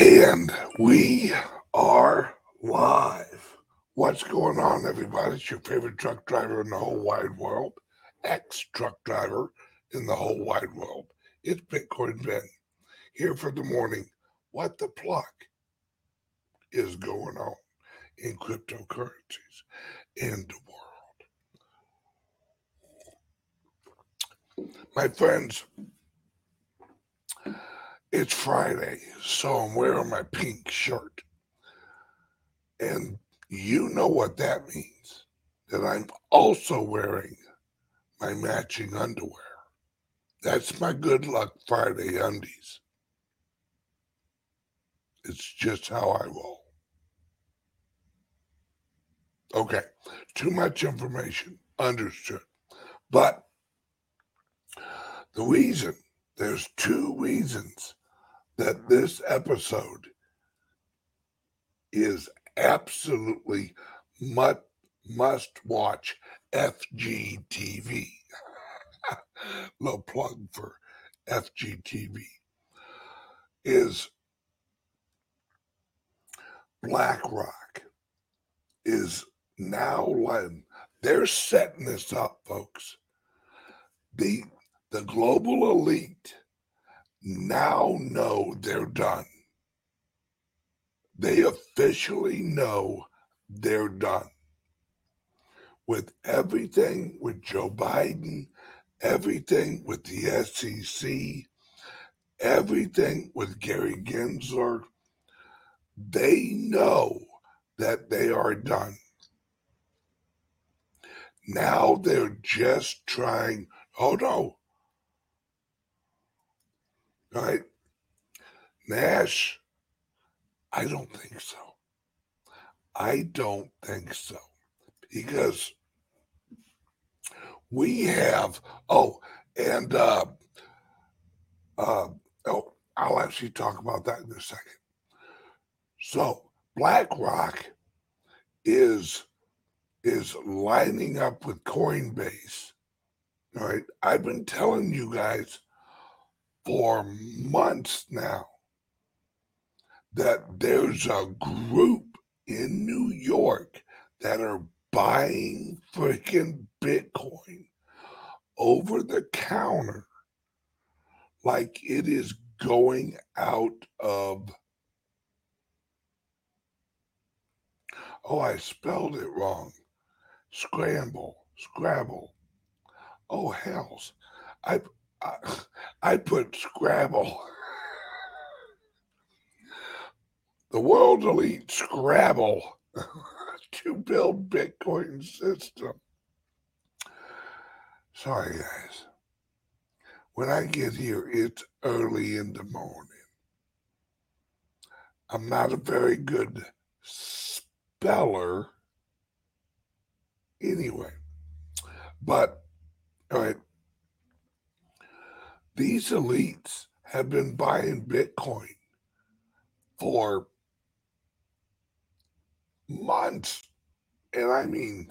And we are live. What's going on, everybody? It's your favorite truck driver in the whole wide world, ex truck driver in the whole wide world. It's Bitcoin Ben here for the morning. What the pluck is going on in cryptocurrencies in the world? My friends, it's Friday, so I'm wearing my pink shirt. And you know what that means that I'm also wearing my matching underwear. That's my good luck Friday undies. It's just how I roll. Okay, too much information, understood. But the reason, there's two reasons that this episode is absolutely must, must watch FGTV. Little plug for FGTV is BlackRock is now letting they're setting this up, folks. The the global elite now know they're done. They officially know they're done. With everything with Joe Biden, everything with the SEC, everything with Gary Gensler, they know that they are done. Now they're just trying, oh no, right? Nash, I don't think so. I don't think so. Because we have, oh, and uh, uh, oh, I'll actually talk about that in a second. So BlackRock is is lining up with Coinbase. All right, I've been telling you guys for months now that there's a group in New York that are buying freaking Bitcoin over the counter like it is going out of. Oh, I spelled it wrong. Scramble, Scrabble. Oh, hells. I I, I put Scrabble. The world elite Scrabble to build Bitcoin system. Sorry, guys. When I get here, it's early in the morning. I'm not a very good speller anyway. But, all right, these elites have been buying Bitcoin for months, and I mean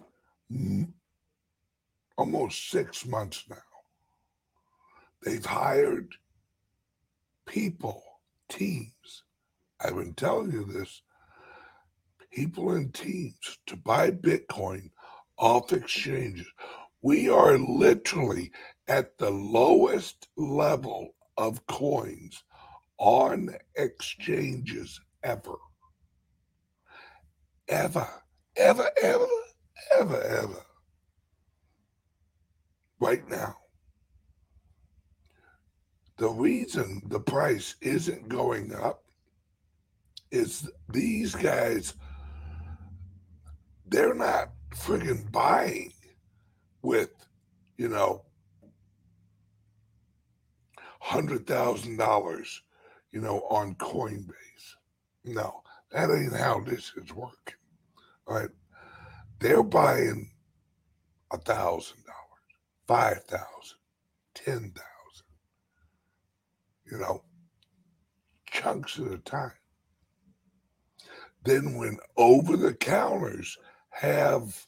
almost six months now. They've hired people, teams. I've been telling you this people and teams to buy Bitcoin off exchanges. We are literally at the lowest level of coins on exchanges ever. Ever, ever, ever, ever, ever. Right now. The reason the price isn't going up is these guys, they're not friggin' buying with, you know, hundred thousand dollars, you know, on Coinbase. No, that ain't how this is working. All right. They're buying a thousand dollars, five thousand, ten thousand, you know, chunks at a time. Then when over the counters have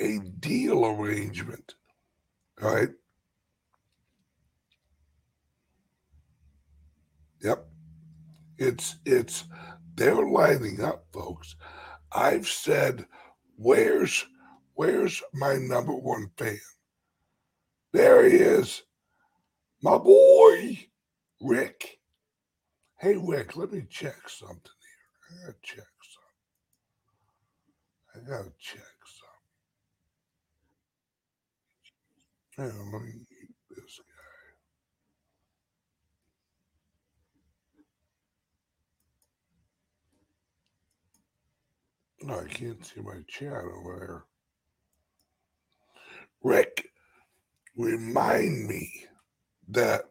a deal arrangement, right? Yep. It's it's they're lining up, folks. I've said, where's where's my number one fan? There he is. My boy, Rick. Hey Rick, let me check something here. I gotta check something. I gotta check Let me mute this guy. No, I can't see my chat over there. Rick, remind me that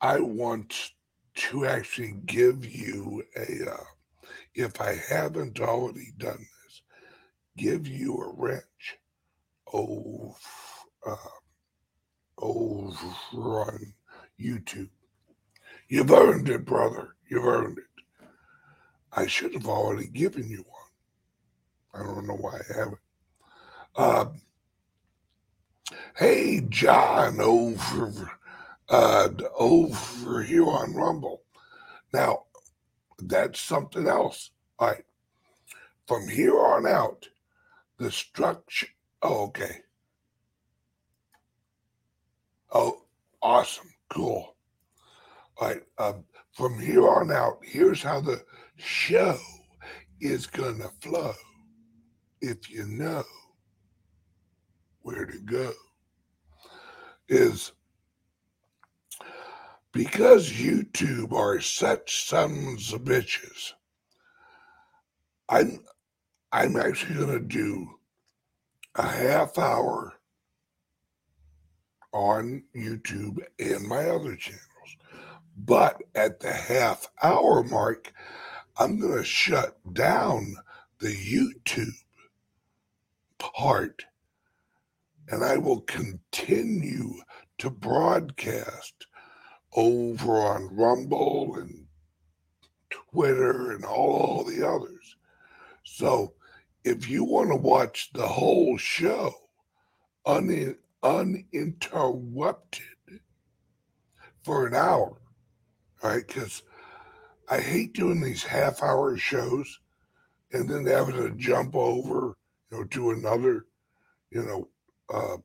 I want to actually give you a, uh, if I haven't already done this, give you a wrench over, uh, over on YouTube. You've earned it, brother. You've earned it. I should have already given you one. I don't know why I haven't. Uh, hey, John, over uh, over here on Rumble. Now, that's something else. All right. From here on out, the structure. Oh, okay. Oh, awesome. Cool. All right. Um, from here on out, here's how the show is going to flow if you know where to go. Is because YouTube are such sons of bitches, I'm I'm actually gonna do a half hour on YouTube and my other channels. But at the half hour mark, I'm gonna shut down the YouTube part and I will continue to broadcast over on Rumble and Twitter and all the others. So if you want to watch the whole show un- uninterrupted for an hour, right? Because I hate doing these half hour shows and then having to jump over, you know, to another, you know, uh,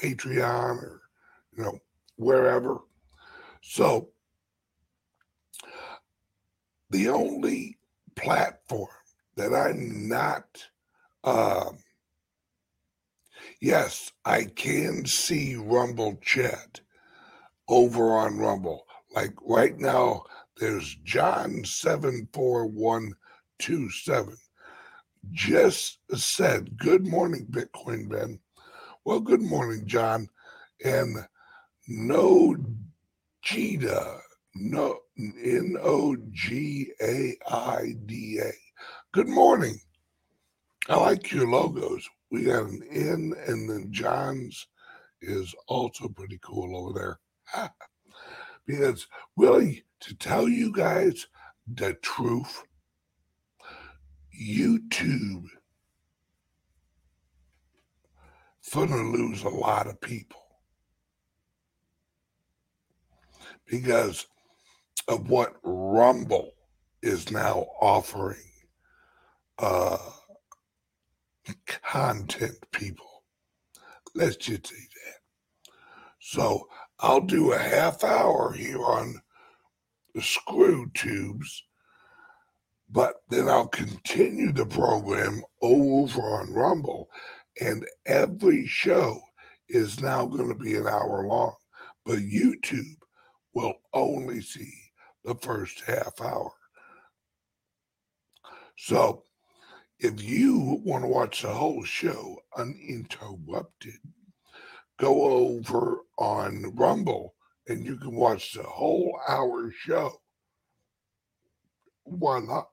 Patreon or, you know, wherever so the only platform that I'm not, um, yes, I can see Rumble chat over on Rumble. Like right now, there's John seven four one two seven. Just said, "Good morning, Bitcoin Ben." Well, good morning, John, and no Nogaida, no, N O G A I D A. Good morning. I like your logos. We got an N, and then John's is also pretty cool over there. because, really, to tell you guys the truth, YouTube gonna lose a lot of people. because of what Rumble is now offering uh, content people. Let's just say that. So I'll do a half hour here on the screw tubes, but then I'll continue the program over on Rumble, and every show is now going to be an hour long. But YouTube will only see the first half hour. So if you want to watch the whole show uninterrupted, go over on Rumble and you can watch the whole hour show. Why not?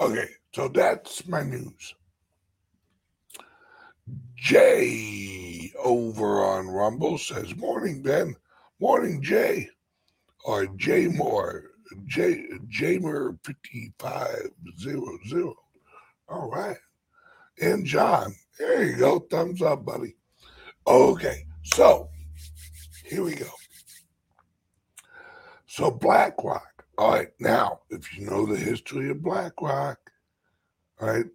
Okay, so that's my news. Jay over on Rumble says, Morning, Ben. Morning, Jay. Or Jay Moore. J Jamer 5500. All right. And John. There you go. Thumbs up, buddy. Okay. So here we go. So BlackRock. All right. Now, if you know the history of BlackRock, all right.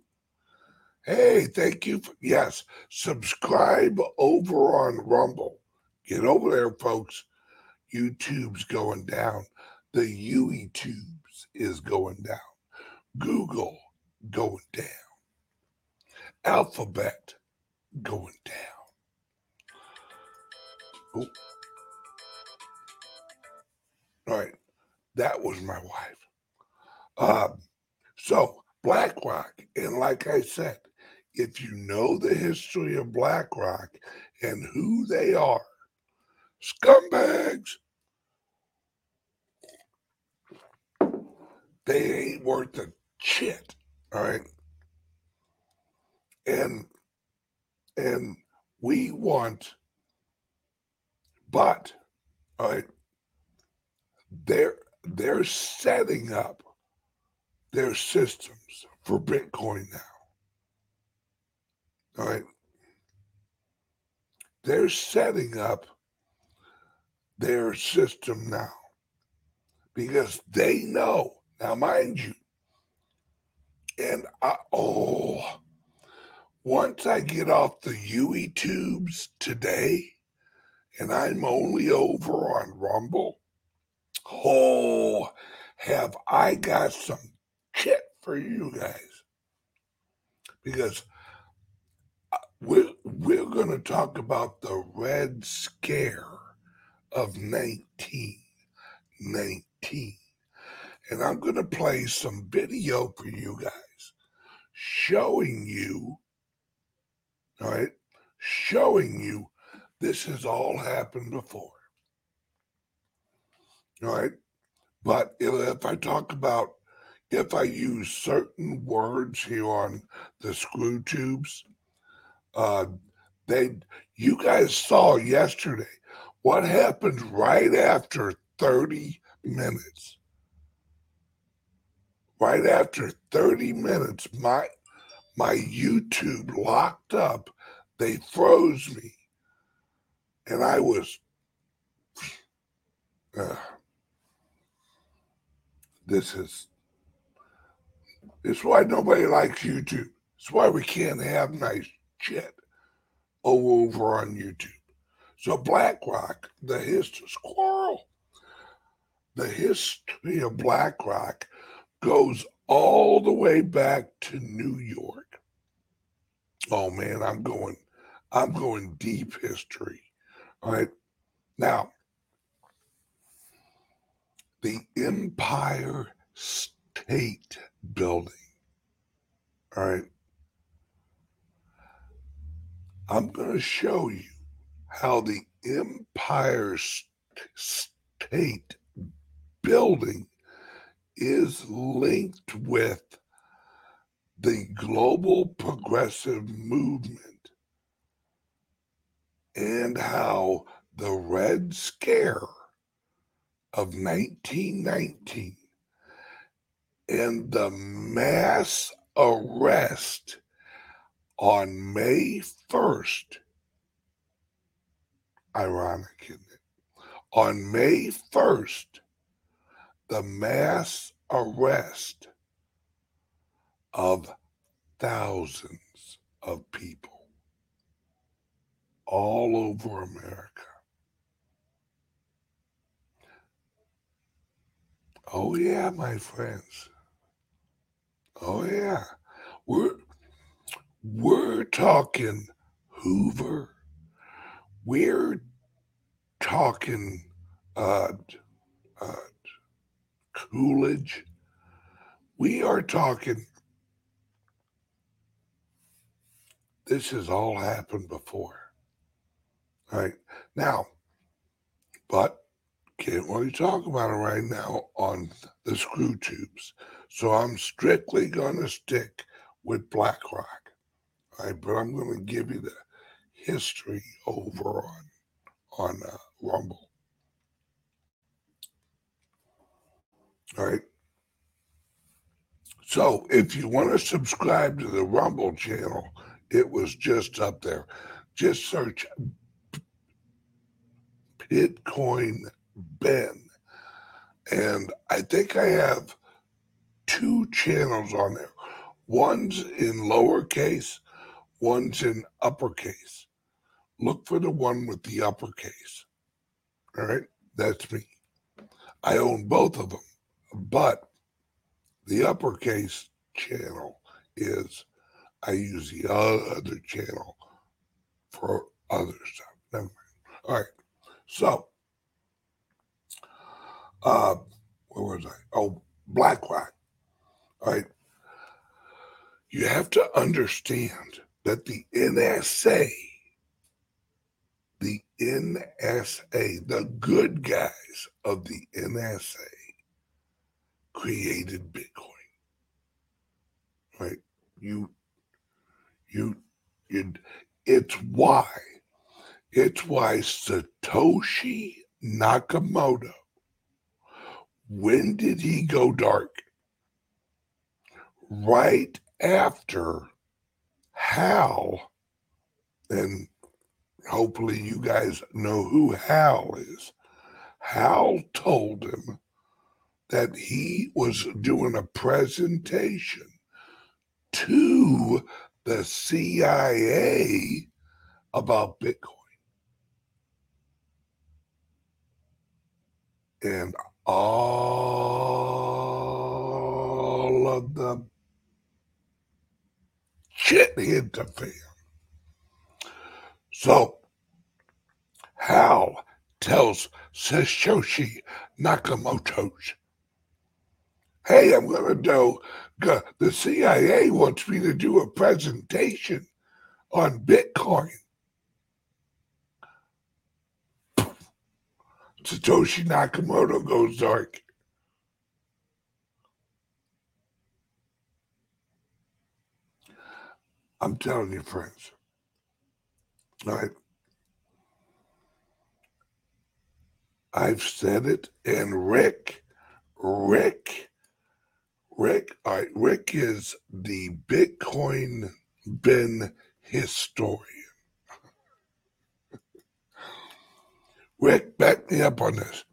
Hey, thank you. For, yes, subscribe over on Rumble. Get over there, folks. YouTube's going down. The UE tubes is going down. Google going down. Alphabet going down. Oh. All right. That was my wife. Um, so, BlackRock, and like I said, if you know the history of BlackRock and who they are, scumbags, they ain't worth a shit. All right. And and we want but all right they're they're setting up their systems for Bitcoin now. All right. They're setting up their system now because they know. Now, mind you, and I, oh, once I get off the UE tubes today, and I'm only over on Rumble, oh, have I got some shit for you guys. Because uh, we're, we're going to talk about the Red Scare of 1919. And I'm going to play some video for you guys showing you, all right, showing you this has all happened before. All right. But if I talk about, if I use certain words here on the screw tubes, uh, they, you guys saw yesterday what happened right after 30 minutes. Right after 30 minutes, my my YouTube locked up. They froze me. And I was uh, this is it's why nobody likes YouTube. It's why we can't have nice shit over on YouTube. So BlackRock, the history squirrel, the history of BlackRock goes all the way back to New York. Oh man, I'm going, I'm going deep history. All right. Now, the Empire State Building. All right. I'm going to show you how the Empire State Building is linked with the global progressive movement and how the Red Scare of 1919 and the mass arrest on May 1st, ironic, isn't it? On May 1st, the mass arrest of thousands of people all over America. Oh yeah, my friends. Oh yeah. We're we're talking Hoover. We're talking uh, uh, Coolidge. We are talking. This has all happened before. All right. Now, but can't really talk about it right now on the screw tubes. So I'm strictly going to stick with BlackRock. All right, but I'm going to give you the history over on on uh, Rumble. All right. So if you want to subscribe to the Rumble channel, it was just up there. Just search Bitcoin Ben. And I think I have two channels on there. One's in lowercase, one's in uppercase. Look for the one with the uppercase. All right, that's me. I own both of them, but the uppercase channel is I use the other channel for other stuff. Never mind. All right. So, uh, where was I? Oh, BlackRock. All right. You have to understand that the NSA, the NSA, the good guys of the NSA created Bitcoin. Right? You, you, you, it's why, it's why Satoshi Nakamoto, when did he go dark? Right after Hal, and hopefully you guys know who Hal is. Hal told him that he was doing a presentation to the CIA about Bitcoin. And all of the shit hit the fan. So, Hal tells Satoshi Nakamoto's hey, I'm going to do, the CIA wants me to do a presentation on Bitcoin. Satoshi Nakamoto goes dark. I'm telling you, friends. All right. I've said it, and Rick, Rick Rick, all right, Rick is the Bitcoin Ben historian. Rick, back me up on this.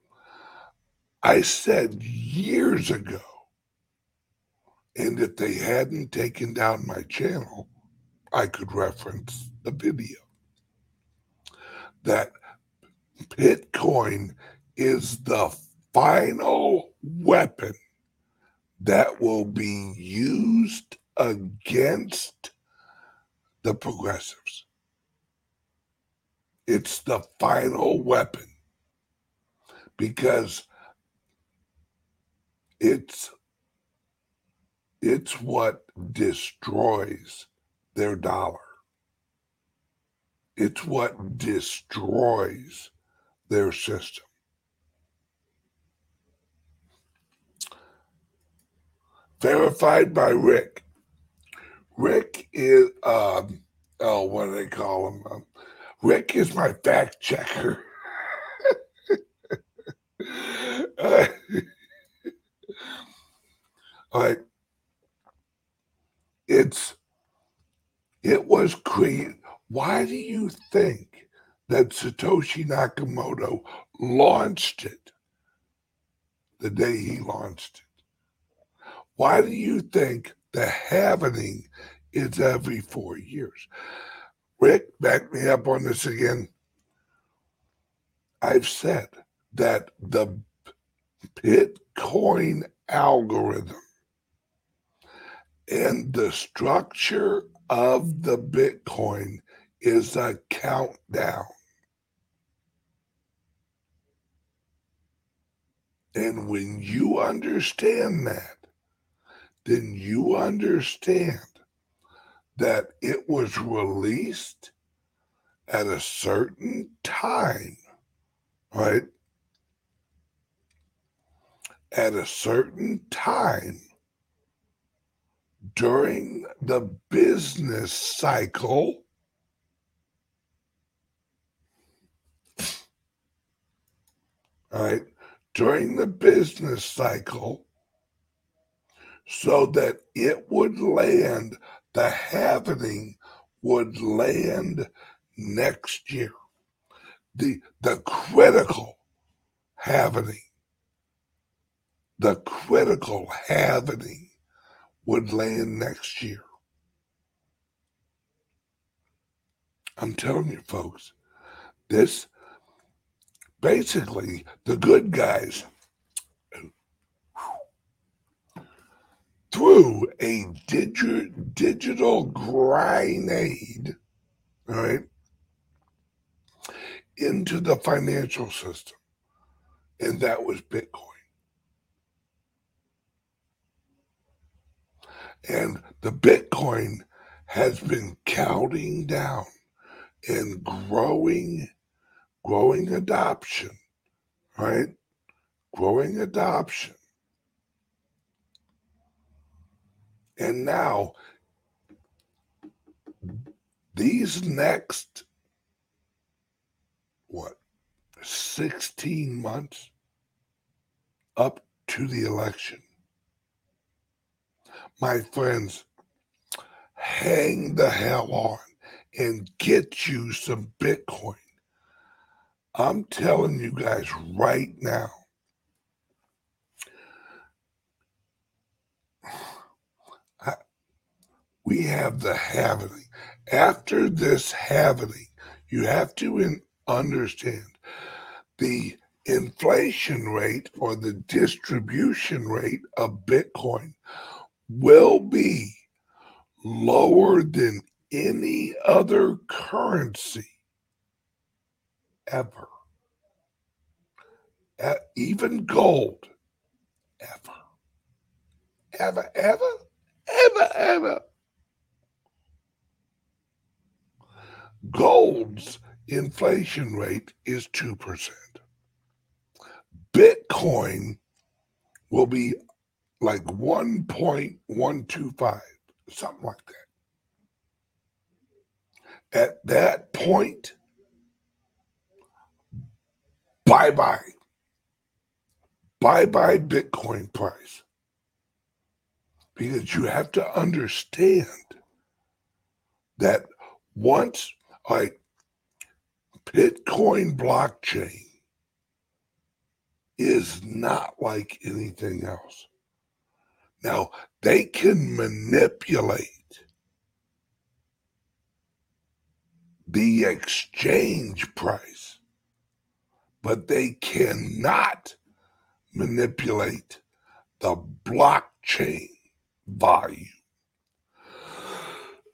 I said years ago, and if they hadn't taken down my channel, I could reference the video that Bitcoin is the final weapon that will be used against the progressives. It's the final weapon because it's it's what destroys their dollar. It's what destroys their system. Verified by Rick. Rick is, um, oh, what do they call him? Um, Rick is my fact checker. uh. It's, it was created. Why do you think that Satoshi Nakamoto launched it the day he launched it? Why do you think the halvening is every four years? Rick, back me up on this again. I've said that the Bitcoin algorithm and the structure of the Bitcoin is a countdown. And when you understand that, then you understand that it was released at a certain time, right? At a certain time during the business cycle. All right, during the business cycle, so that it would land, the halvening would land next year. The, the critical halvening the critical halvening would land next year. I'm telling you, folks, this basically the good guys threw a digi- digital grenade, right, into the financial system. And that was Bitcoin. And the Bitcoin has been counting down and growing, growing adoption, right? Growing adoption. And now, these next, what, 16 months up to the election, my friends, hang the hell on and get you some Bitcoin. I'm telling you guys right now. We have the halvening. After this halvening, you have to understand the inflation rate or the distribution rate of Bitcoin will be lower than any other currency ever. even gold, ever. Ever, ever, ever, ever. Gold's inflation rate is 2%. Bitcoin will be like 1.125, something like that. At that point, bye bye. Bye bye Bitcoin price. Because you have to understand that once, like, Bitcoin blockchain is not like anything else. Now, they can manipulate the exchange price, but they cannot manipulate the blockchain value.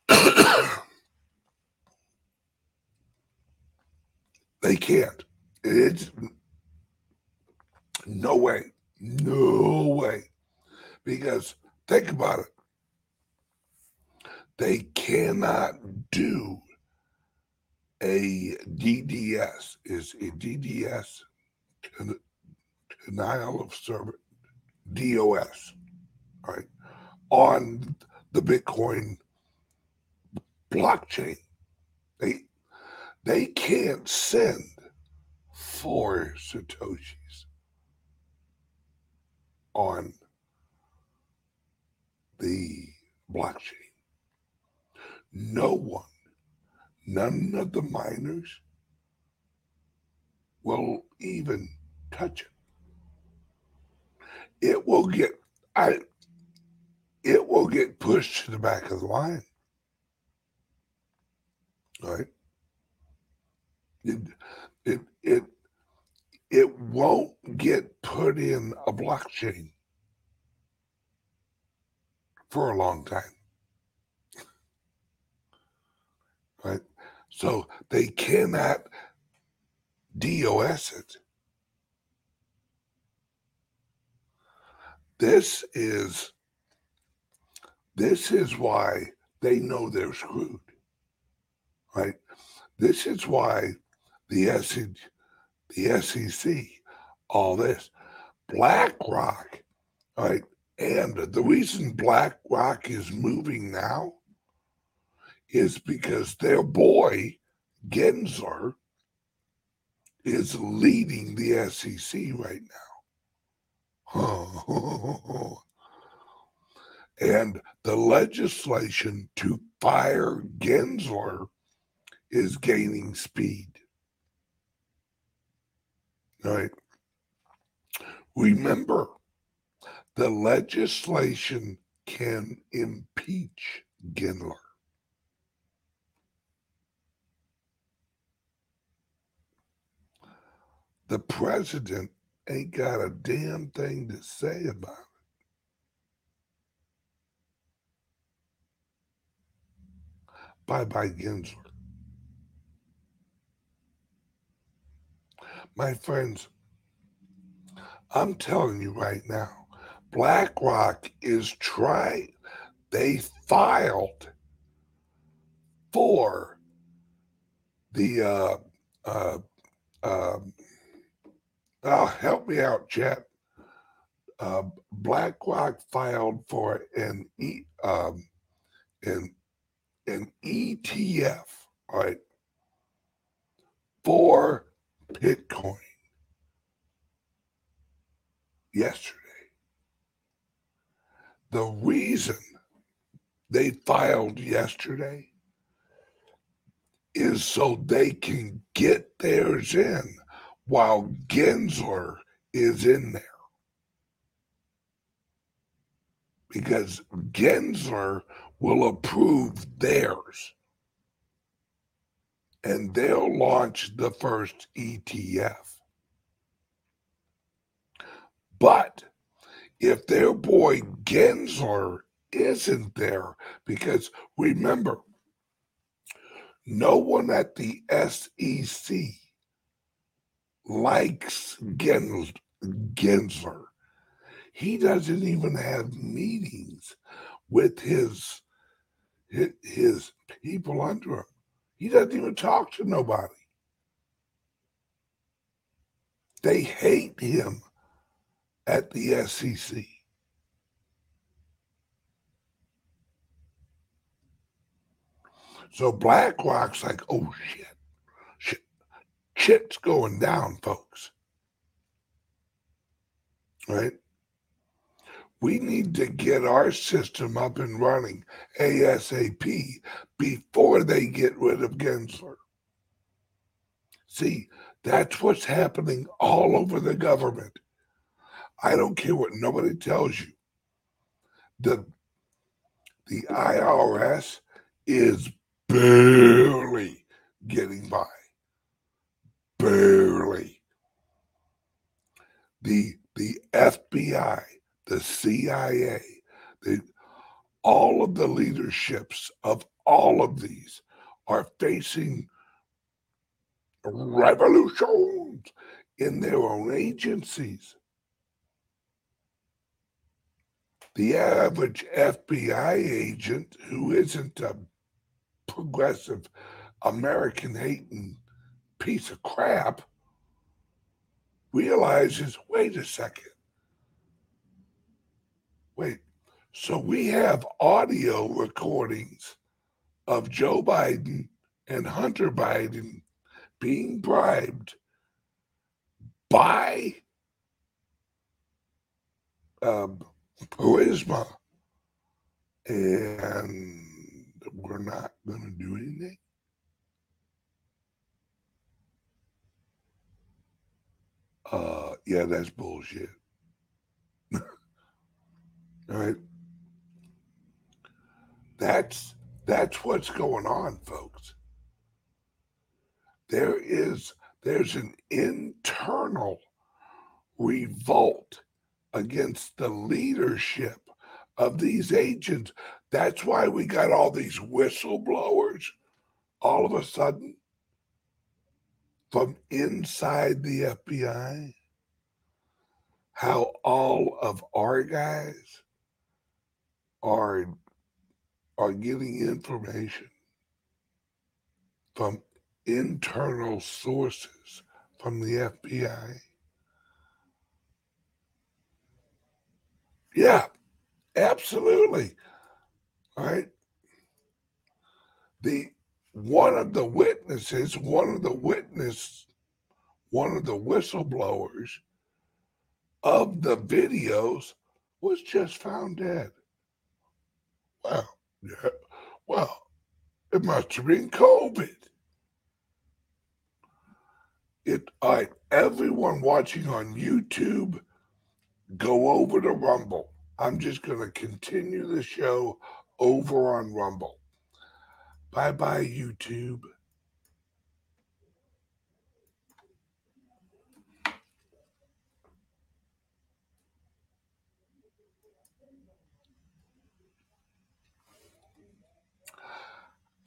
they can't. It's no way. No way. Because think about it. They cannot do a DDS. Is a DDS denial of service DOS, right? On the Bitcoin blockchain. They they can't send four Satoshis on the blockchain. No one, none of the miners will even touch it. It will get I it will get pushed to the back of the line. Right? It it it it won't get put in a blockchain for a long time. Right? So they cannot DOS it. This is this is why they know they're screwed. Right? This is why the SEC, the SEC, all this, BlackRock, right? And the reason BlackRock is moving now is because their boy, Gensler, is leading the SEC right now. and the legislation to fire Gensler is gaining speed. Right? Mm-hmm. Remember, the legislation can impeach Gensler. The president ain't got a damn thing to say about it. Bye bye, Gensler. My friends, I'm telling you right now, BlackRock is trying, they filed for the, uh, uh, uh, oh, help me out, chat. Uh, BlackRock filed for an e, um, an an ETF, right, for Bitcoin yesterday. The reason they filed yesterday is so they can get theirs in while Gensler is in there. Because Gensler will approve theirs and they'll launch the first ETF. But if their boy Gensler isn't there, because remember, no one at the SEC likes Gensler. He doesn't even have meetings with his his people under him. He doesn't even talk to nobody. They hate him at the SEC. So BlackRock's like, oh shit, shit, shit's going down, folks. Right? We need to get our system up and running ASAP before they get rid of Gensler. See, that's what's happening all over the government. I don't care what nobody tells you. The the IRS is barely getting by. Barely. The the FBI the CIA, all of the leaderships of all of these are facing revolutions in their own agencies. The average FBI agent who isn't a progressive American hating piece of crap realizes wait a second Wait, so we have audio recordings of Joe Biden and Hunter Biden being bribed by um, Burisma, and we're not going to do anything. Uh, yeah, that's bullshit. All right. That's that's what's going on, folks. There is there's an internal revolt against the leadership of these agents. That's why we got all these whistleblowers all of a sudden from inside the FBI. How all of our guys are are getting information from internal sources from the FBI. Yeah, absolutely. All right. The one of the witnesses, one of the witness, one of the whistleblowers of the videos was just found dead. Well, yeah. Well, it must have been COVID. It I everyone watching on YouTube, go over to Rumble. I'm just to continue the show over on Rumble. Bye bye, YouTube.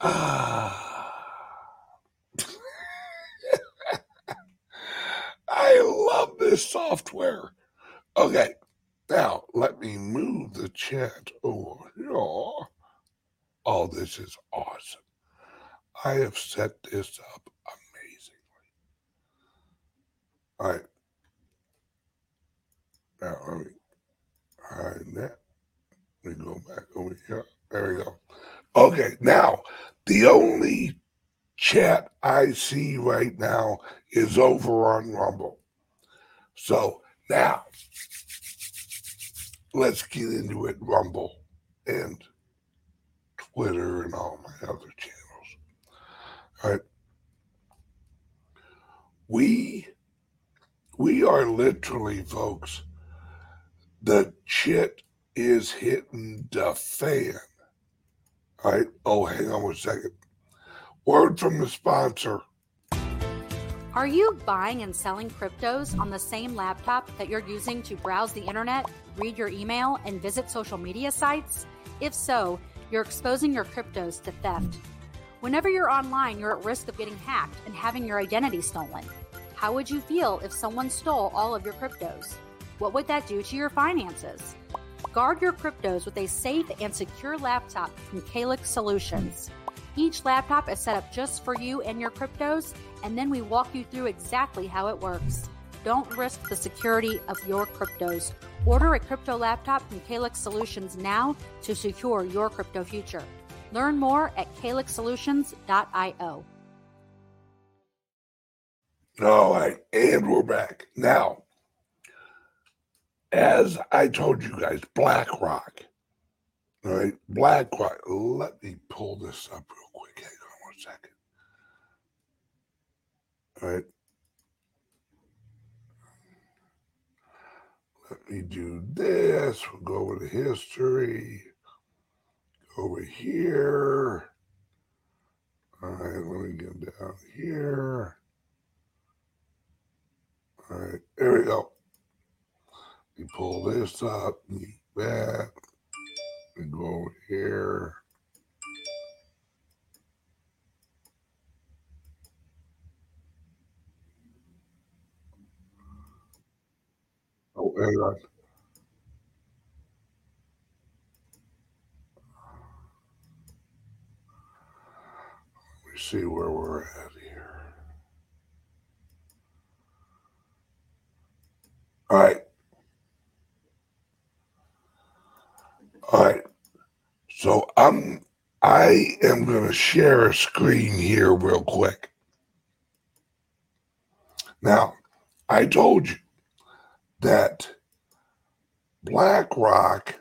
I love this software. Okay, now let me move the chat over here. Oh, this is awesome. I have set this up amazingly. All right. Now let me hide that. Let me go back over here. There we go. Okay, now the only chat I see right now is over on Rumble. So now let's get into it, Rumble and Twitter and all my other channels. All right. We we are literally, folks, the shit is hitting the fan. All right. Oh, hang on one second. Word from the sponsor. Are you buying and selling cryptos on the same laptop that you're using to browse the internet, read your email, and visit social media sites? If so, you're exposing your cryptos to theft. Whenever you're online, you're at risk of getting hacked and having your identity stolen. How would you feel if someone stole all of your cryptos? What would that do to your finances? Guard your cryptos with a safe and secure laptop from Calix Solutions. Each laptop is set up just for you and your cryptos, and then we walk you through exactly how it works. Don't risk the security of your cryptos. Order a crypto laptop from Calix Solutions now to secure your crypto future. Learn more at calixsolutions.io. All right, and we're back. Now, as I told you guys, BlackRock. All right, BlackRock. Let me pull this up real quick. Hang on one second. All right. Let me do this. We'll go over the history. Over here. All right, let me get down here. All right, there we go. You pull this up, mute that, and go over here. Oh, on. Let me see where we're at here. All right. All right. So I'm I am going to share a screen here real quick. Now, I told you that BlackRock.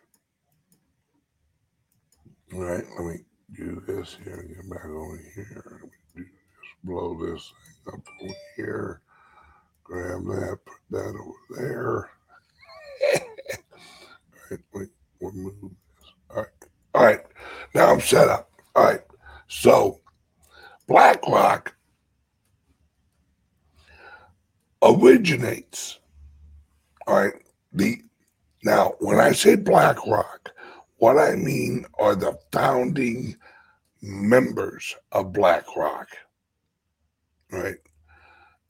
Right, let me do this here and get back over here. Just blow this thing up over here. Grab that, put that over there. All right, wait, All right, all right. Now I'm set up. All right, so BlackRock originates. All right, the now when I say BlackRock, what I mean are the founding members of BlackRock. Right.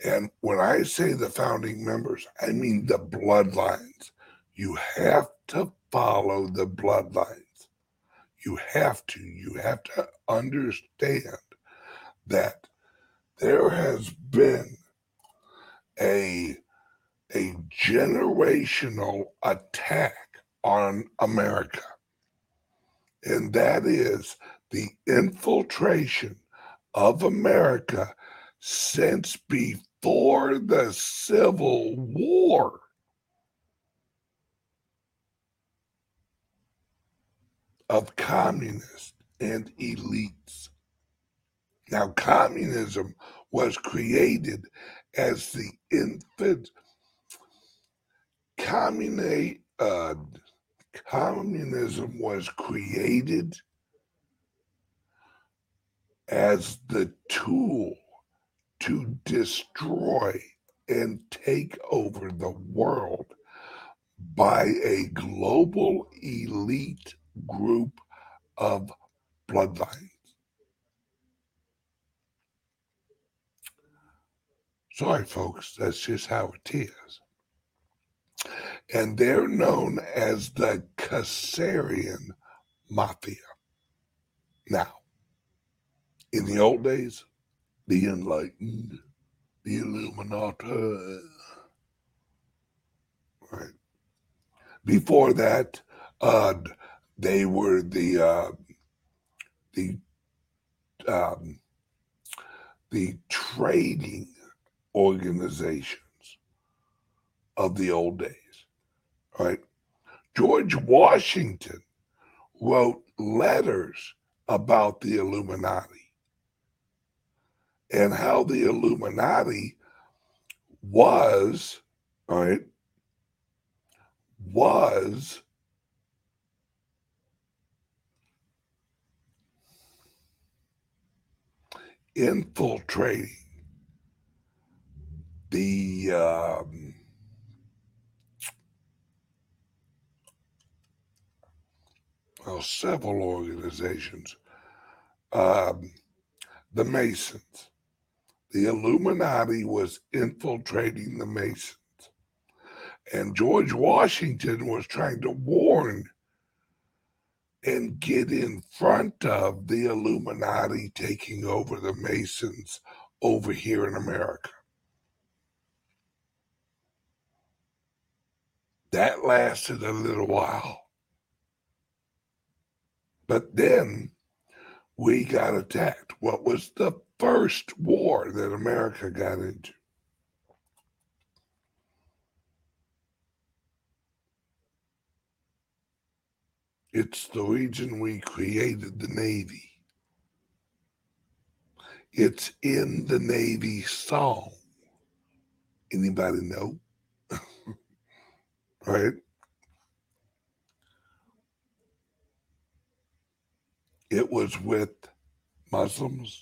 And when I say the founding members, I mean the bloodlines. You have to follow the bloodlines. You have to. You have to understand that there has been a a generational attack on America. And that is the infiltration of America since before the Civil War. Of communists and elites. Now, communism was created as the infant uh, communism was created as the tool to destroy and take over the world by a global elite group of bloodlines. Sorry, folks, that's just how it is. And they're known as the Khazarian Mafia. Now, in the old days, the enlightened, the Illuminati. Right. Before that, uh, they were the uh, the um, the trading organizations of the old days. Right. George Washington wrote letters about the Illuminati and how the Illuminati was, right, was infiltrating the um, well, several organizations, um, the Masons. The Illuminati was infiltrating the Masons. And George Washington was trying to warn and get in front of the Illuminati taking over the Masons over here in America. That lasted a little while. But then we got attacked. What was the first war that America got into? It's the reason we created the Navy. It's in the Navy song. Anybody know? right? It was with Muslims,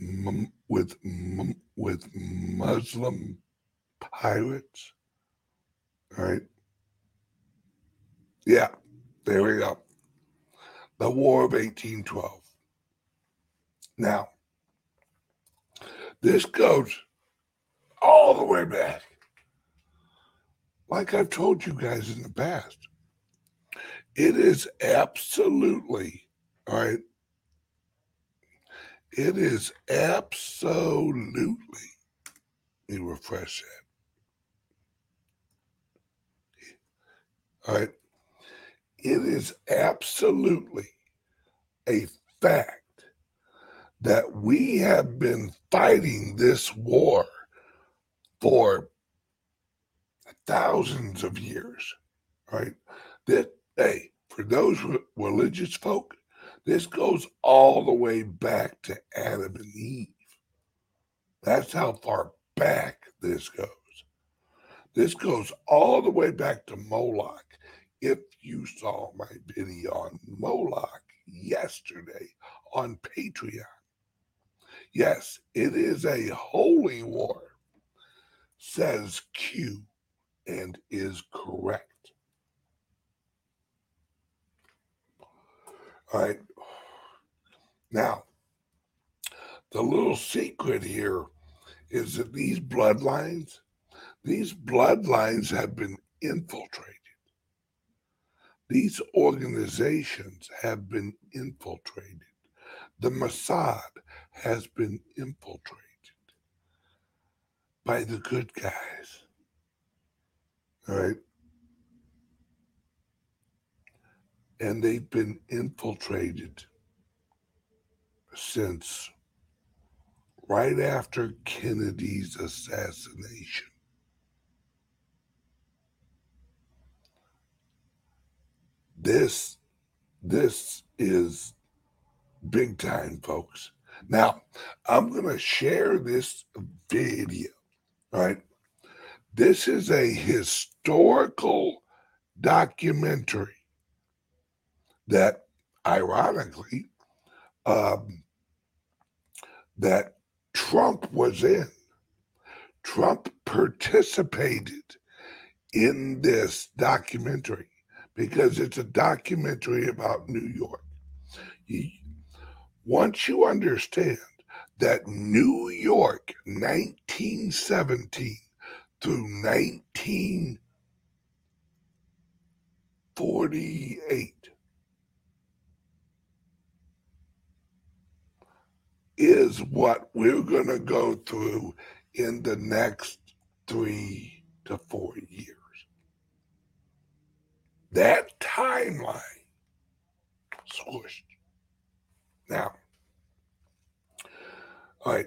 m- with m- with Muslim pirates, right? Yeah, there we go. The War of 1812. Now, this goes all the way back. Like I've told you guys in the past, it is absolutely, all right, it is absolutely, let me refresh that. All right, it is absolutely a fact that we have been fighting this war for thousands of years, right? That, hey, for those religious folk, this goes all the way back to Adam and Eve. That's how far back this goes. This goes all the way back to Moloch. If you saw my video on Moloch yesterday on Patreon, yes, it is a holy war, says Q, and is correct. All right. Now, the little secret here is that these bloodlines, these bloodlines have been infiltrated. These organizations have been infiltrated. The Mossad has been infiltrated by the good guys. All right. And they've been infiltrated since right after Kennedy's assassination. This this is big time, folks. Now, I'm going to share this video, right? This is a historical documentary that, ironically, um, that Trump was in. Trump participated in this documentary because it's a documentary about New York. once you understand that New York, 1917 through 1948, is what we're going to go through in the next three to four years. That timeline squished. Now, all right,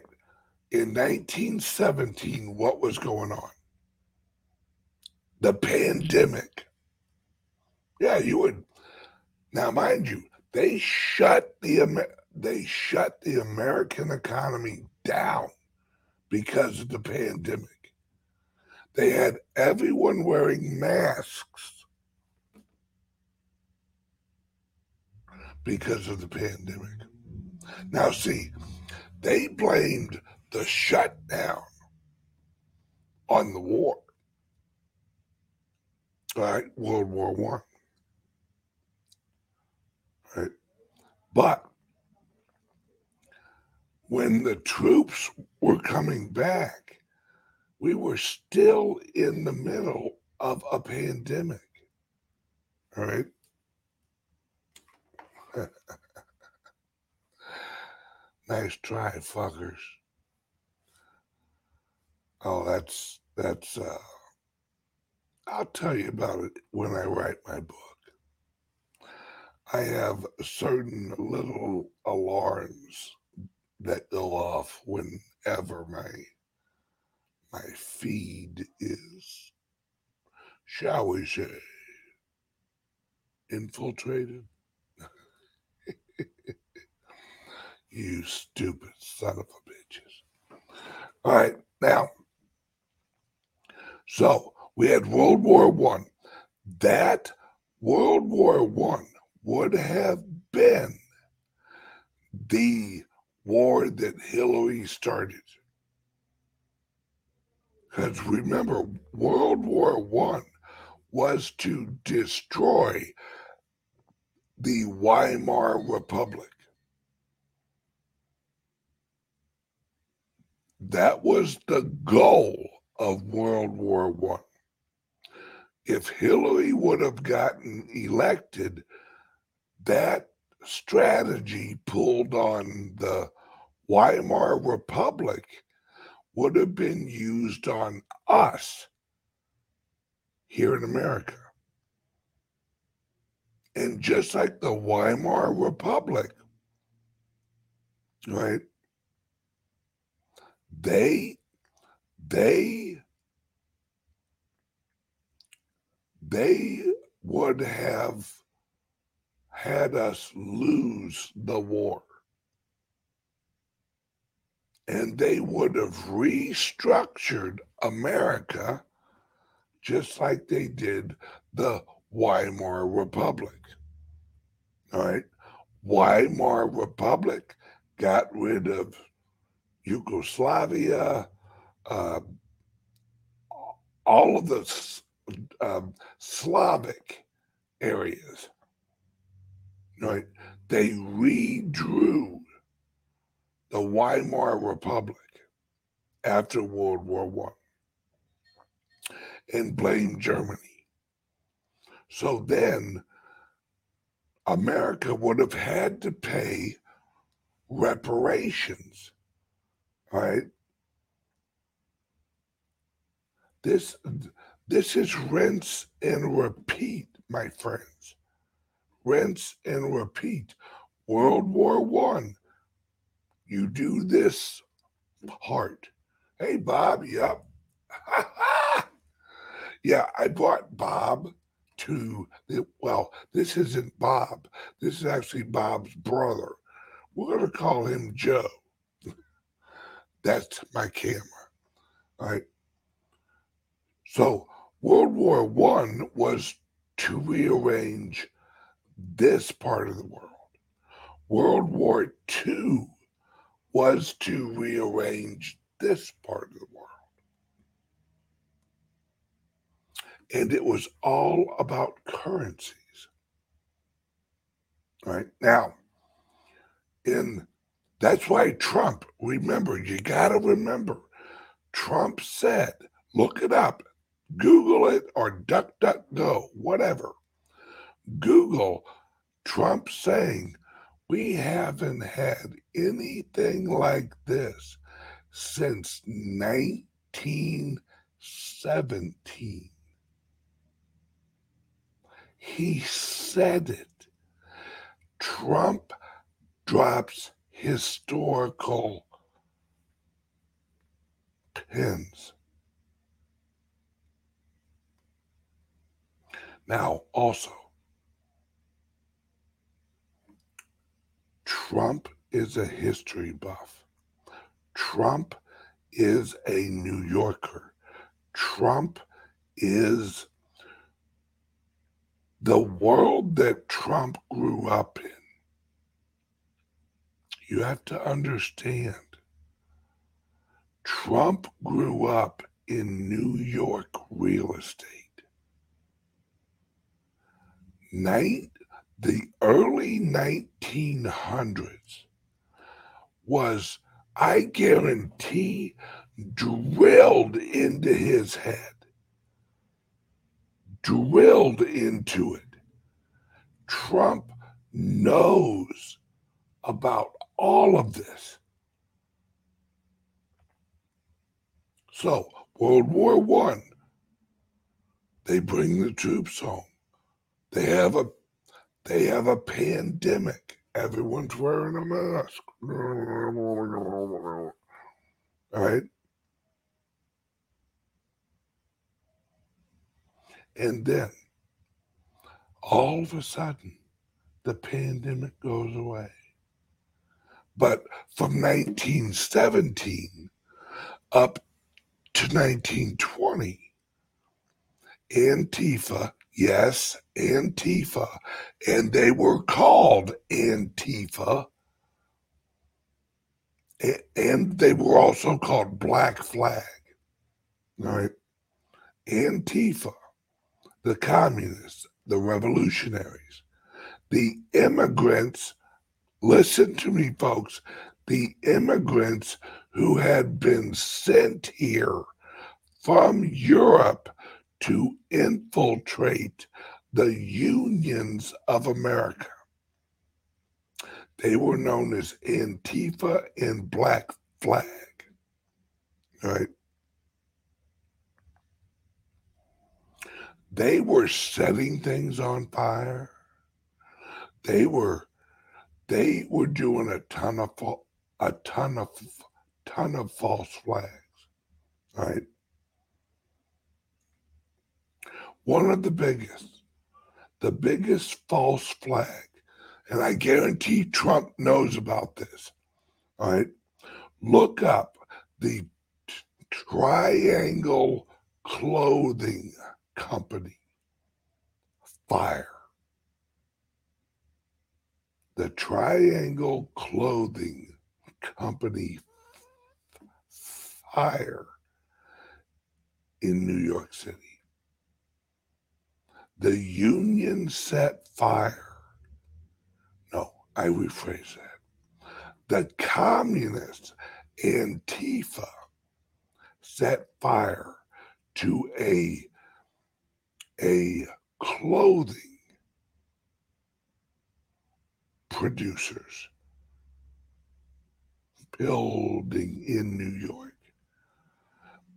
in 1917, what was going on? The pandemic. Yeah, you would. Now, mind you, they shut the they shut the American economy down because of the pandemic. They had everyone wearing masks because of the pandemic. Now, see, they blamed the shutdown on the war. right? World War One. Right, but when the troops were coming back, we were still in the middle of a pandemic. All right. nice try, fuckers. Oh, that's that's uh I'll tell you about it when I write my book. I have certain little alarms that go off whenever my my feed is, shall we say, infiltrated. You stupid son of a bitches. All right, now, so we had World War One. That World War One would have been the war that Hillary started. Because remember, World War One was to destroy the Weimar Republic. That was the goal of World War One. If Hillary would have gotten elected, that strategy pulled on the Weimar Republic would have been used on us here in America. And just like the Weimar Republic, right? They, they, they would have had us lose the war. And they would have restructured America just like they did the Weimar Republic. All right. Weimar Republic got rid of Yugoslavia, uh, all of the um, Slavic areas right? They redrew the Weimar Republic after World War One and blamed Germany. So then America would have had to pay reparations, right? This this is rinse and repeat, my friends rinse and repeat. World War One. You do this part. Hey Bob, yep. yeah, I brought Bob to the well, this isn't Bob. This is actually Bob's brother. We're gonna call him Joe. That's my camera. Right. So World War One was to rearrange this part of the world. World War Two was to rearrange this part of the world. And it was all about currencies. Right now, in that's why Trump, remember, you got to remember, Trump said, look it up, Google it or DuckDuckGo, whatever. Google Trump saying, we haven't had anything like this since 1917. He said it. Trump drops historical pins. Now, also, Trump is a history buff. Trump is a New Yorker. Trump is the world that Trump grew up in. You have to understand, Trump grew up in New York real estate. Night, the early 1900s was, I guarantee, drilled into his head drilled into it. Trump knows about all of this. So, World War One, they bring the troops home. They have a they have a pandemic. Everyone's wearing a mask. All right. And then all of a sudden, the pandemic goes away. But from 1917 up to 1920, Antifa, yes, Antifa, and they were called Antifa, and they were also called Black Flag. Right. Antifa the communists, the revolutionaries, the immigrants. Listen to me, folks. The immigrants who had been sent here from Europe to infiltrate the unions of America. They were known as Antifa and Black Flag. Right? they were setting things on fire. They were they were doing a ton of a ton of ton of false flags, right? One of the biggest, the biggest false flag, and I guarantee Trump knows about this. All right, look up the triangle clothing company fire. The Triangle Clothing Company fire in New York City. The union set fire. No, I rephrase that. The communists, Antifa, set fire to a a clothing producers building in New York.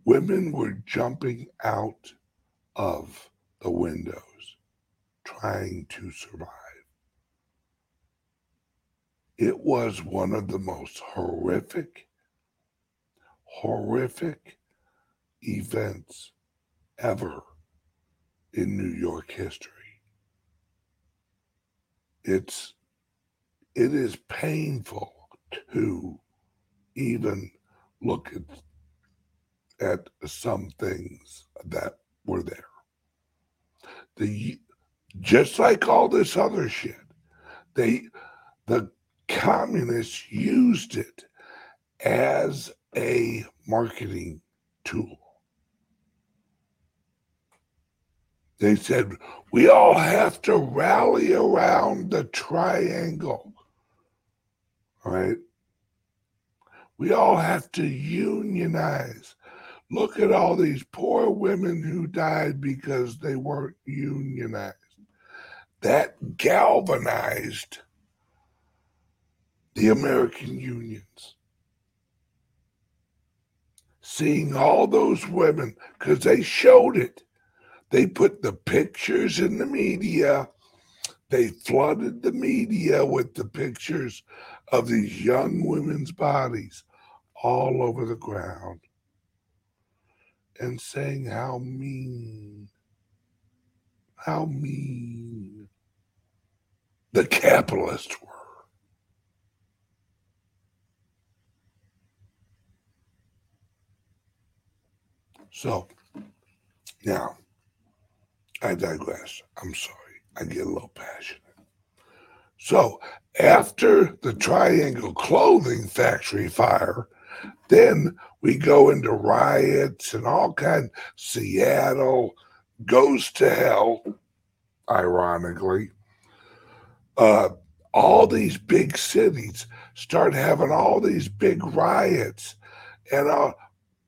Women were jumping out of the windows trying to survive. It was one of the most horrific, horrific events ever in New York history. It's it is painful to even look at at some things that were there. The just like all this other shit, they the communists used it as a marketing tool. They said, we all have to rally around the triangle, right? We all have to unionize. Look at all these poor women who died because they weren't unionized. That galvanized the American unions. Seeing all those women, because they showed it they put the pictures in the media. They flooded the media with the pictures of these young women's bodies all over the ground and saying how mean, how mean the capitalists were. So now I digress. I'm sorry. I get a little passionate. So after the Triangle Clothing Factory fire, then we go into riots and all kind. Seattle goes to hell, ironically. Uh, all these big cities start having all these big riots, and uh,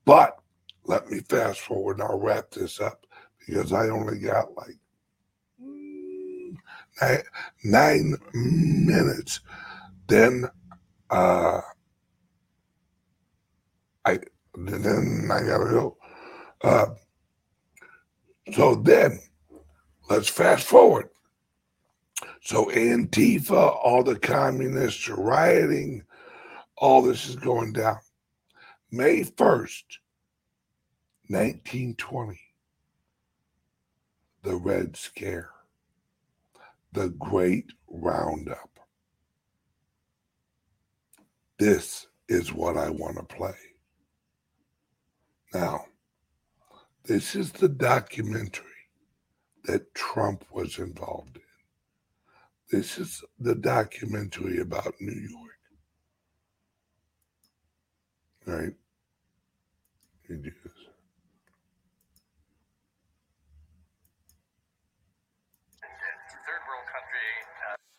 but let me fast forward and I'll wrap this up because I only got like nine, minutes. Then uh, I then I gotta go. Uh, so then let's fast forward. So Antifa, all the communists are rioting, all this is going down. May 1st, 1920 the Red Scare, the Great Roundup. This is what I want to play. Now, this is the documentary that Trump was involved in. This is the documentary about New York. Right? You uh, do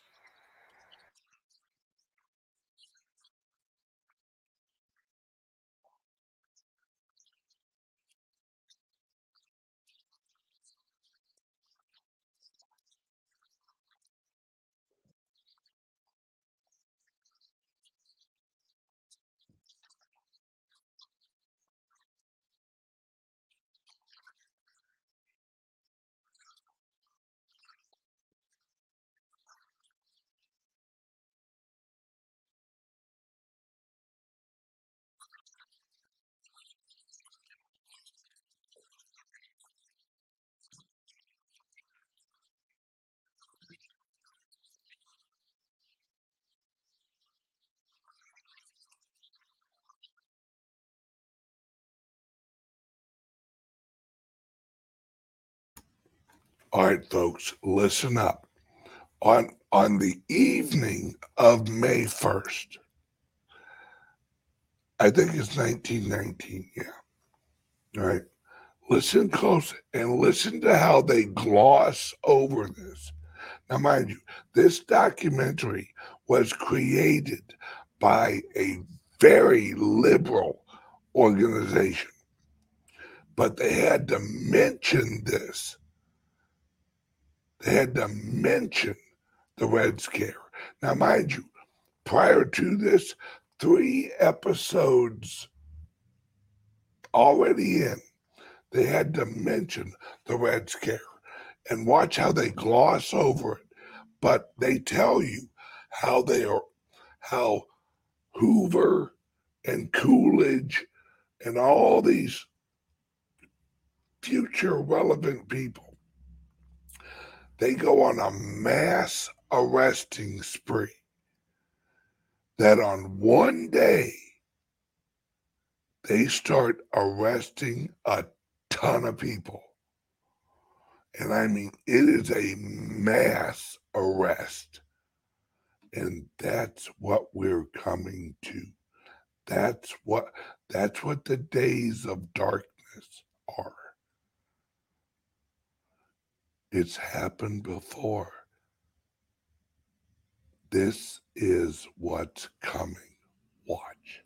All right, folks, listen up. On on the evening of May 1st, I think it's 1919, yeah. All right. Listen close and listen to how they gloss over this. Now, mind you, this documentary was created by a very liberal organization, but they had to mention this they had to mention the Red Scare. Now, mind you, prior to this, three episodes already in, they had to mention the Red Scare. And watch how they gloss over it. But they tell you how they are, how Hoover and Coolidge and all these future relevant people they go on a mass arresting spree that on one day they start arresting a ton of people And I mean, it is a mass arrest. And that's what we're coming to. That's what that's what the days of darkness are. It's happened before. This is what's coming. Watch.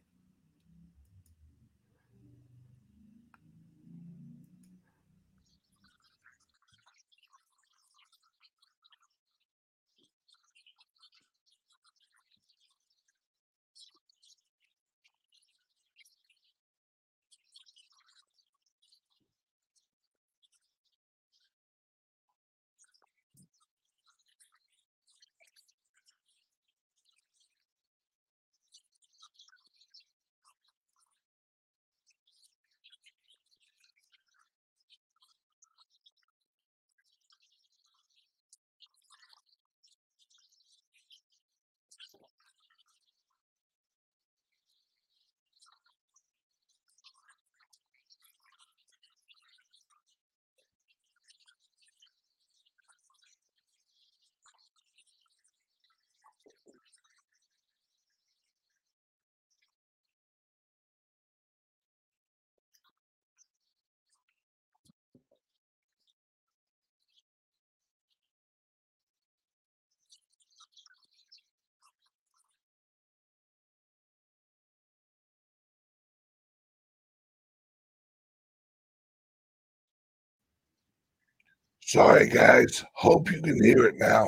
Sorry, guys. Hope you can hear it now.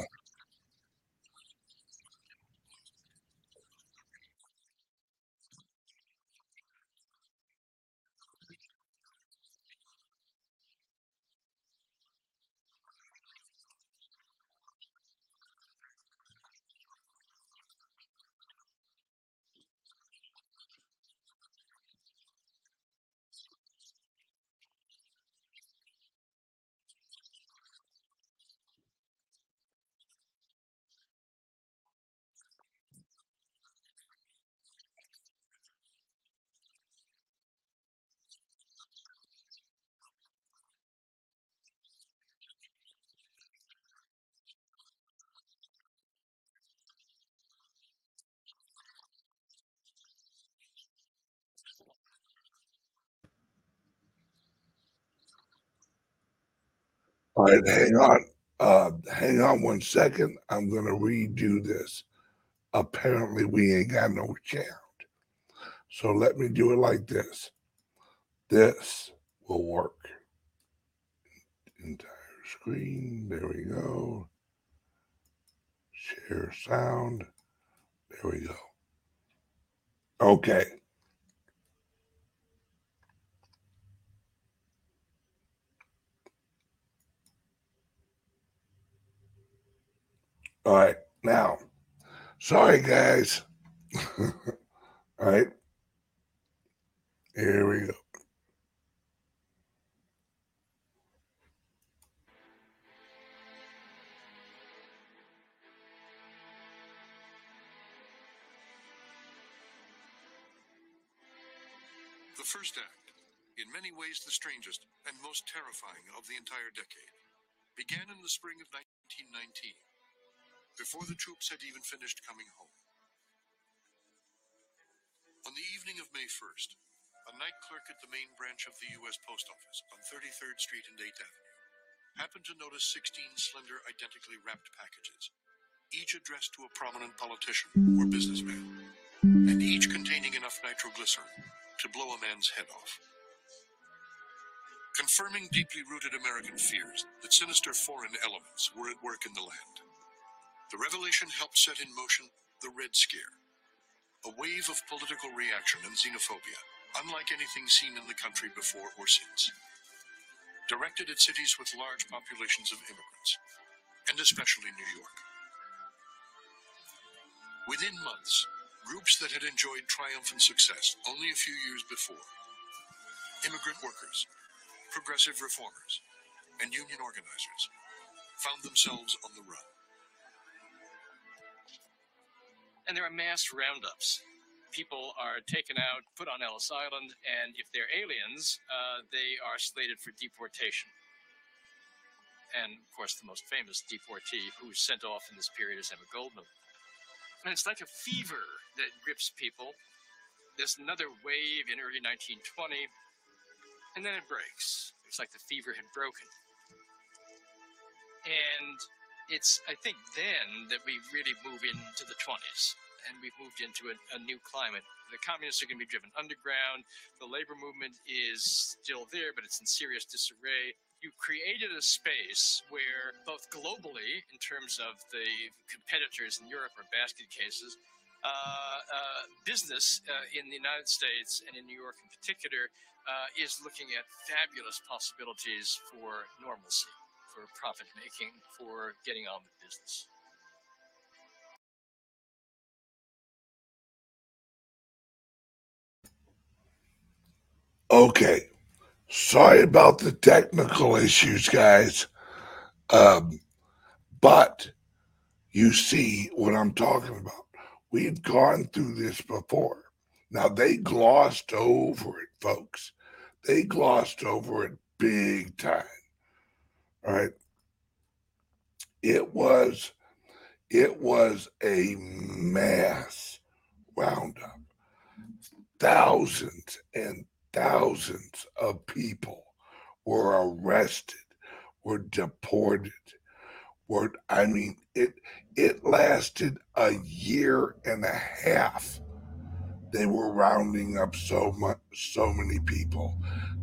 All right, hang on. Uh, hang on one second. I'm going to redo this. Apparently, we ain't got no sound. So let me do it like this. This will work. Entire screen. There we go. Share sound. There we go. Okay. All right. Now, sorry, guys. All right. Here we go. The first act, in many ways the strangest and most terrifying of the entire decade, began in the spring of 1919 before the troops had even finished coming home. On the evening of May 1st, a night clerk at the main branch of the U.S. Post Office on 33rd Street and 8th Avenue happened to notice 16 slender, identically wrapped packages, each addressed to a prominent politician or businessman, and each containing enough nitroglycerin to blow a man's head off. Confirming deeply rooted American fears that sinister foreign elements were at work in the land. The revelation helped set in motion the Red Scare, a wave of political reaction and xenophobia, unlike anything seen in the country before or since. Directed at cities with large populations of immigrants, and especially New York. Within months, groups that had enjoyed triumphant success only a few years before immigrant workers, progressive reformers, and union organizers found themselves on the run. And there are mass roundups. People are taken out, put on Ellis Island, and if they're aliens, uh, they are slated for deportation. and of course the most famous deportee who was sent off in this period is Emma Goldman. And it's like a fever that grips people. There's another wave in early 1920, and then it breaks. It's like the fever had broken. And it's, I think, then that we really move into the 20s and we've moved into a, a, new climate. The communists are going to be driven underground. The labor movement is still there, but it's in serious disarray. You created a space where, both globally, in terms of the competitors in Europe or basket cases, uh, uh, business uh, in the United States and in New York in particular uh, is looking at fabulous possibilities for normalcy, for profit making, for getting on with business. Okay. Sorry about the technical issues, guys. Um, but you see what I'm talking about. We've gone through this before. Now, they glossed over it, folks. They glossed over it big time. Right. It was it was a mass roundup. Thousands and thousands of people were arrested, were deported, were I mean it it lasted a year and a half. They were rounding up so much so many people.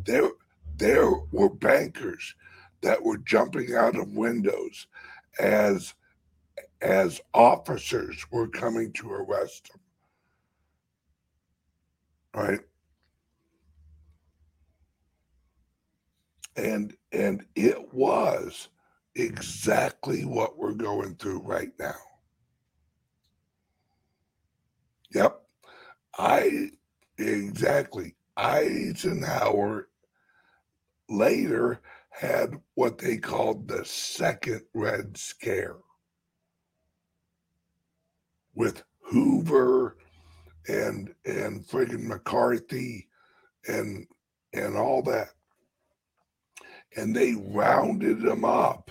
There there were bankers that were jumping out of windows as as officers were coming to arrest them. Right? and and it was exactly what we're going through right now yep i exactly eisenhower later had what they called the second red scare with hoover and and friggin mccarthy and and all that and they rounded him up.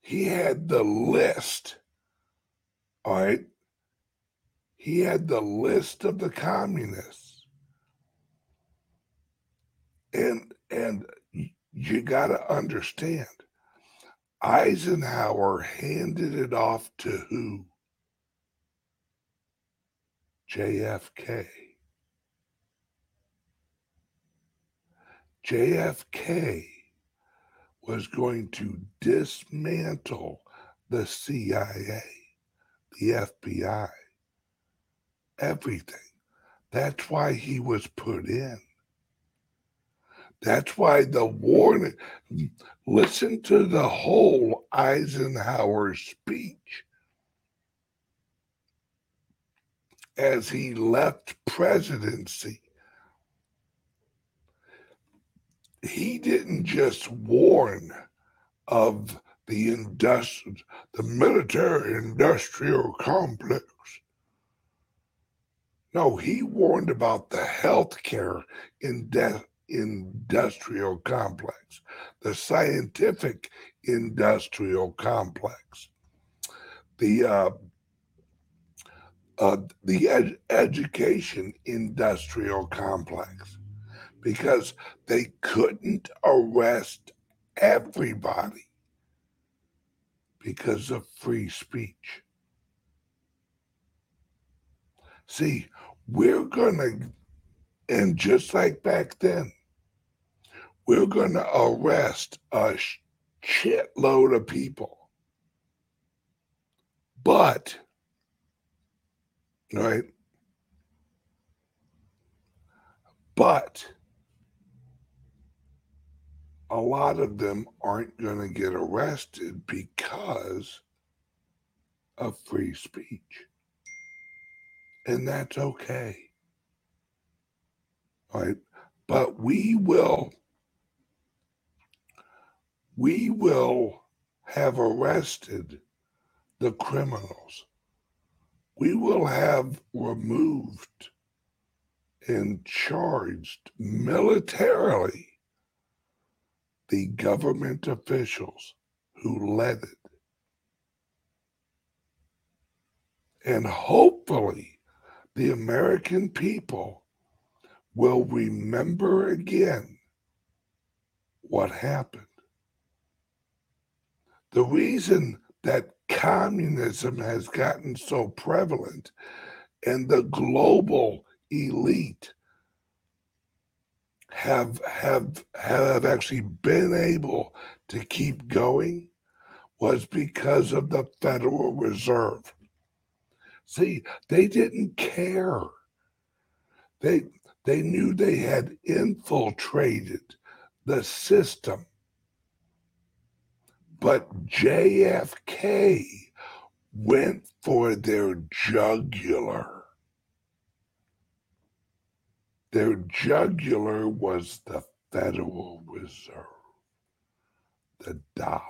He had the list. All right. He had the list of the communists. And and you got to understand Eisenhower handed it off to who? JFK. JFK was going to dismantle the CIA, the FBI, everything. That's why he was put in. That's why the warning. Listen to the whole Eisenhower speech as he left presidency he didn't just warn of the industri- the military industrial complex. No, he warned about the health healthcare inde- industrial complex, the scientific industrial complex, the uh, uh, the ed- education industrial complex because they couldn't arrest everybody because of free speech. See, we're going to, and just like back then, we're going to arrest a shitload of people. But, right? But a lot of them aren't going to get arrested because of free speech. And that's okay. Right? But we will we will have arrested the criminals. We will have removed and charged militarily the government officials who led it. And hopefully, the American people will remember again what happened. The reason that communism has gotten so prevalent and the global elite have have have actually been able to keep going was because of the Federal Reserve. See, they didn't care. They they knew they had infiltrated the system. But JFK went for their jugular. Their jugular was the Federal Reserve, the dollar,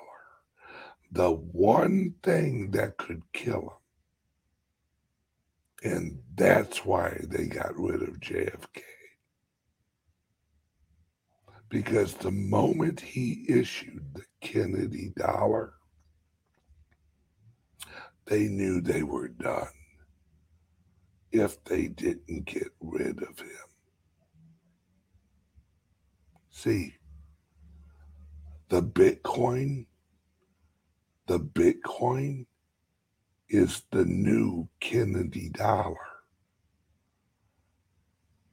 the one thing that could kill them. And that's why they got rid of JFK. Because the moment he issued the Kennedy dollar, they knew they were done if they didn't get rid of him. See, the Bitcoin, the Bitcoin is the new Kennedy dollar.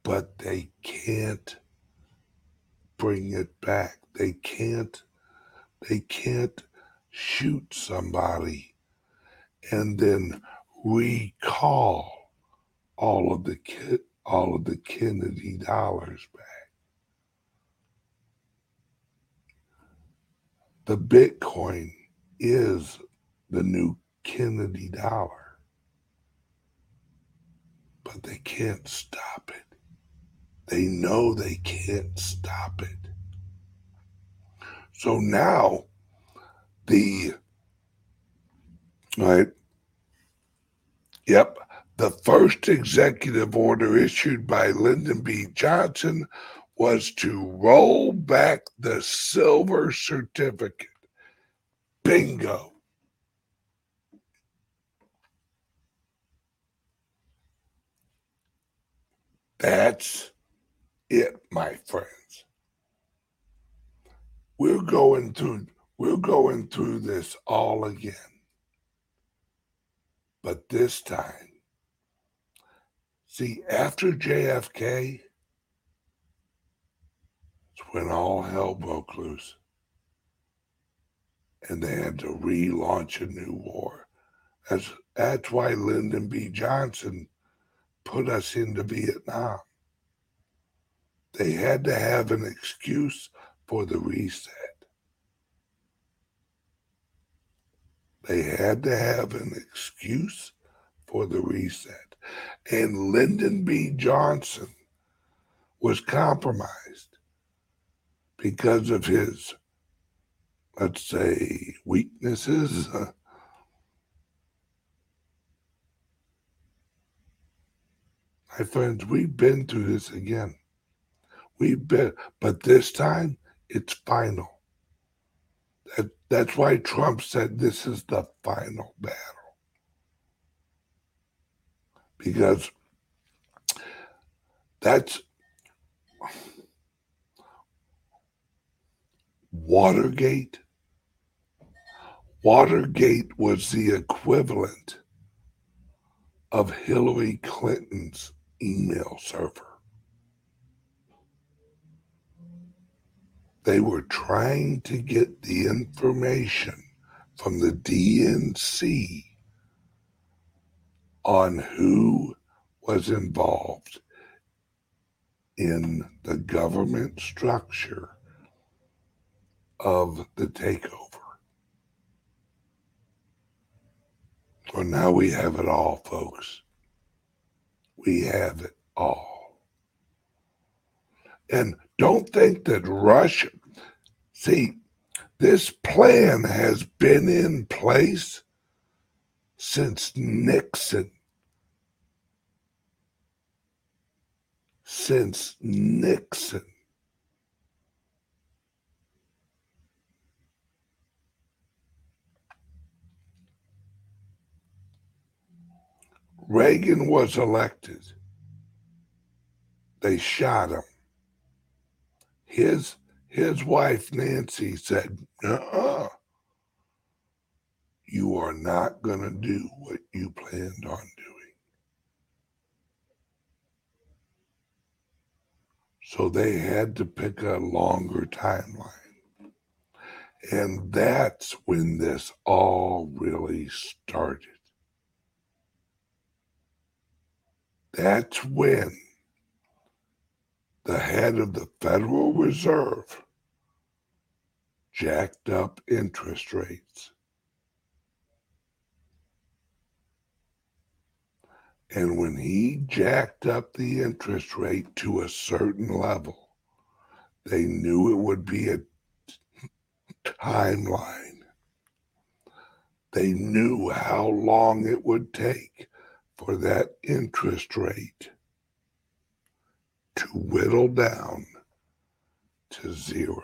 But they can't bring it back. They can't they can't shoot somebody and then recall all of the all of the Kennedy dollars back. The Bitcoin is the new Kennedy dollar. But they can't stop it. They know they can't stop it. So now the right yep the first executive order issued by Lyndon B. Johnson was to roll back the silver certificate. Bingo. That's it, my friends. We're going through we're going through this all again. But this time, see, after JFK, it's when all hell broke loose. And they had to relaunch a new war. That's, that's why Lyndon B. Johnson put us into Vietnam. They had to have an excuse for the reset. They had to have an excuse for the reset. And Lyndon B. Johnson was compromised because of his, let's say, weaknesses. Uh, My friends, we've been through this again. We've been, but this time it's final. That, that's why Trump said this is the final battle. Because that's Watergate. Watergate was the equivalent of Hillary Clinton's email server. They were trying to get the information from the DNC on who was involved in the government structure of the takeover. Well, now we have it all, folks. We have it all. And don't think that Russia, see, this plan has been in place since Nixon. Since Nixon. Reagan was elected, they shot him. His his wife Nancy said, uh you are not going to do what you planned on doing. So they had to pick a longer timeline. And that's when this all really started. That's when the head of the Federal Reserve jacked up interest rates. And when he jacked up the interest rate to a certain level, they knew it would be a timeline. They knew how long it would take for that interest rate to whittle down to zero.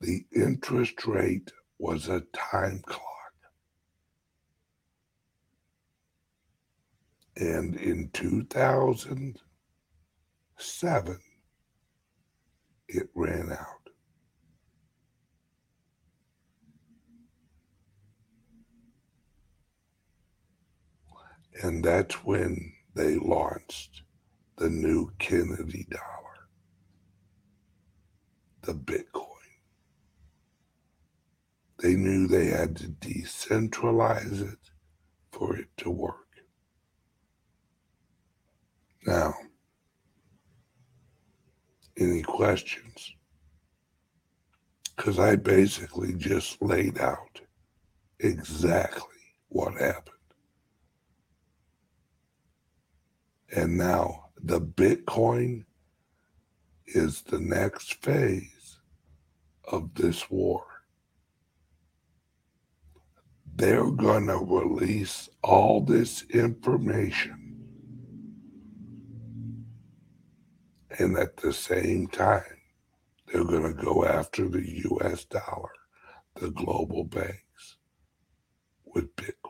The interest rate was a time clock. And in 2007, it ran out. And that's when they launched the new Kennedy dollar, the Bitcoin. They knew they had to decentralize it for it to work. Now, any questions? Because I basically just laid out exactly what happened. And now the Bitcoin is the next phase of this war. They're going to release all this information. And at the same time, they're going to go after the US dollar, the global banks, with Bitcoin.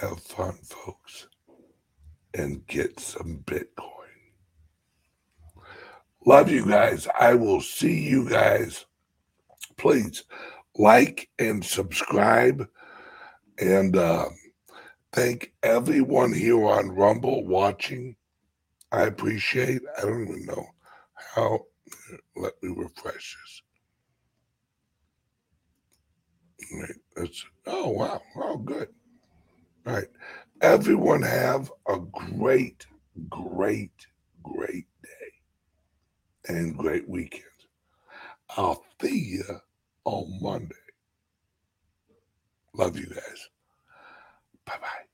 Have fun, folks, and get some Bitcoin. Love you guys. I will see you guys. Please like and subscribe. And uh, thank everyone here on Rumble watching. I appreciate. I don't even know how. Let me refresh this. That's oh wow, oh good. All right. Everyone have a great, great, great day and great weekend. I'll see you on Monday. Love you guys. Bye bye.